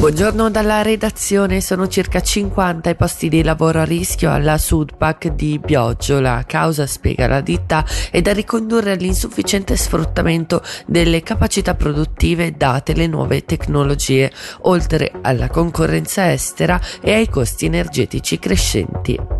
Buongiorno dalla redazione, sono circa 50 i posti di lavoro a rischio alla Sudpac di Bioggio. La causa, spiega la ditta, è da ricondurre all'insufficiente sfruttamento delle capacità produttive date le nuove tecnologie, oltre alla concorrenza estera e ai costi energetici crescenti.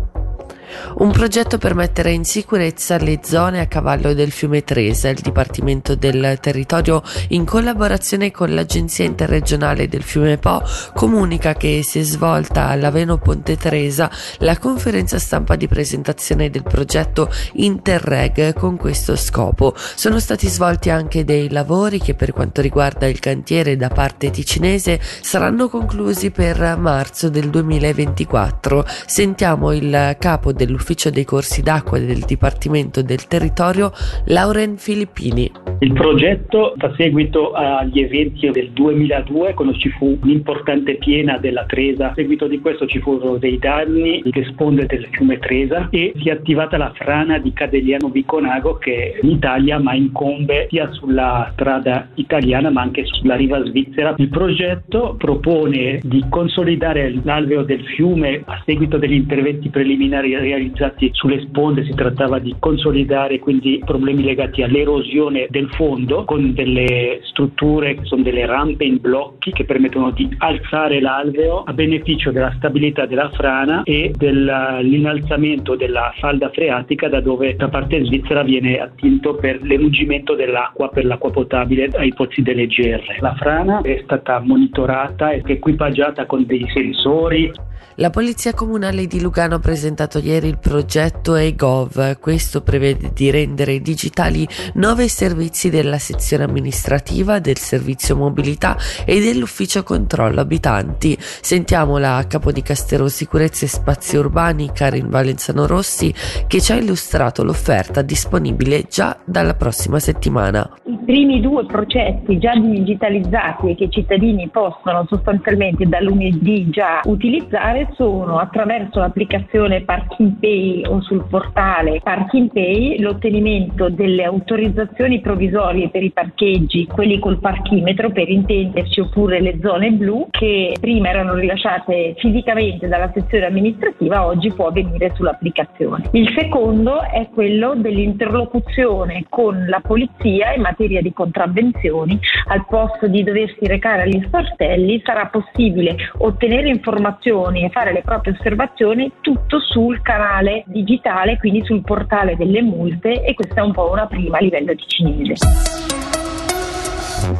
Un progetto per mettere in sicurezza le zone a cavallo del fiume Tresa. Il Dipartimento del Territorio, in collaborazione con l'Agenzia Interregionale del Fiume Po, comunica che si è svolta all'Aveno Ponte Tresa la conferenza stampa di presentazione del progetto Interreg con questo scopo. Sono stati svolti anche dei lavori che per quanto riguarda il cantiere da parte ticinese saranno conclusi per marzo del 2024. Sentiamo il capo dell'Ufficio dei corsi d'acqua del Dipartimento del Territorio, Lauren Filippini. Il progetto fa seguito agli eventi del 2002 quando ci fu un'importante piena della Tresa. A seguito di questo ci furono dei danni alle sponde del fiume Tresa e si è attivata la frana di Cadegliano Viconago che in Italia ma incombe sia sulla strada italiana ma anche sulla riva svizzera. Il progetto propone di consolidare l'alveo del fiume a seguito degli interventi preliminari realizzati sulle sponde. Si trattava di consolidare quindi problemi legati all'erosione del fondo con delle strutture che sono delle rampe in blocchi che permettono di alzare l'alveo a beneficio della stabilità della frana e dell'innalzamento della falda freatica da dove da parte svizzera viene attinto per l'erugimento dell'acqua per l'acqua potabile ai pozzi delle GR. La frana è stata monitorata ed equipaggiata con dei sensori la Polizia Comunale di Lugano ha presentato ieri il progetto eGov. Questo prevede di rendere digitali nove servizi della sezione amministrativa, del servizio mobilità e dell'ufficio controllo abitanti. Sentiamo la capo di Castero Sicurezza e Spazi Urbani, Karin Valenzano Rossi, che ci ha illustrato l'offerta disponibile già dalla prossima settimana. Primi due progetti già digitalizzati e che i cittadini possono sostanzialmente da lunedì già utilizzare sono attraverso l'applicazione Parking Pay o sul portale Parking Pay l'ottenimento delle autorizzazioni provvisorie per i parcheggi, quelli col parchimetro per intenderci, oppure le zone blu che prima erano rilasciate fisicamente dalla sezione amministrativa, oggi può avvenire sull'applicazione. Il secondo è quello dell'interlocuzione con la polizia in materia di contravvenzioni. Al posto di doversi recare agli sportelli sarà possibile ottenere informazioni e fare fare le proprie osservazioni tutto sul canale digitale, quindi sul portale delle multe e questa è un po' una prima a livello di cinese.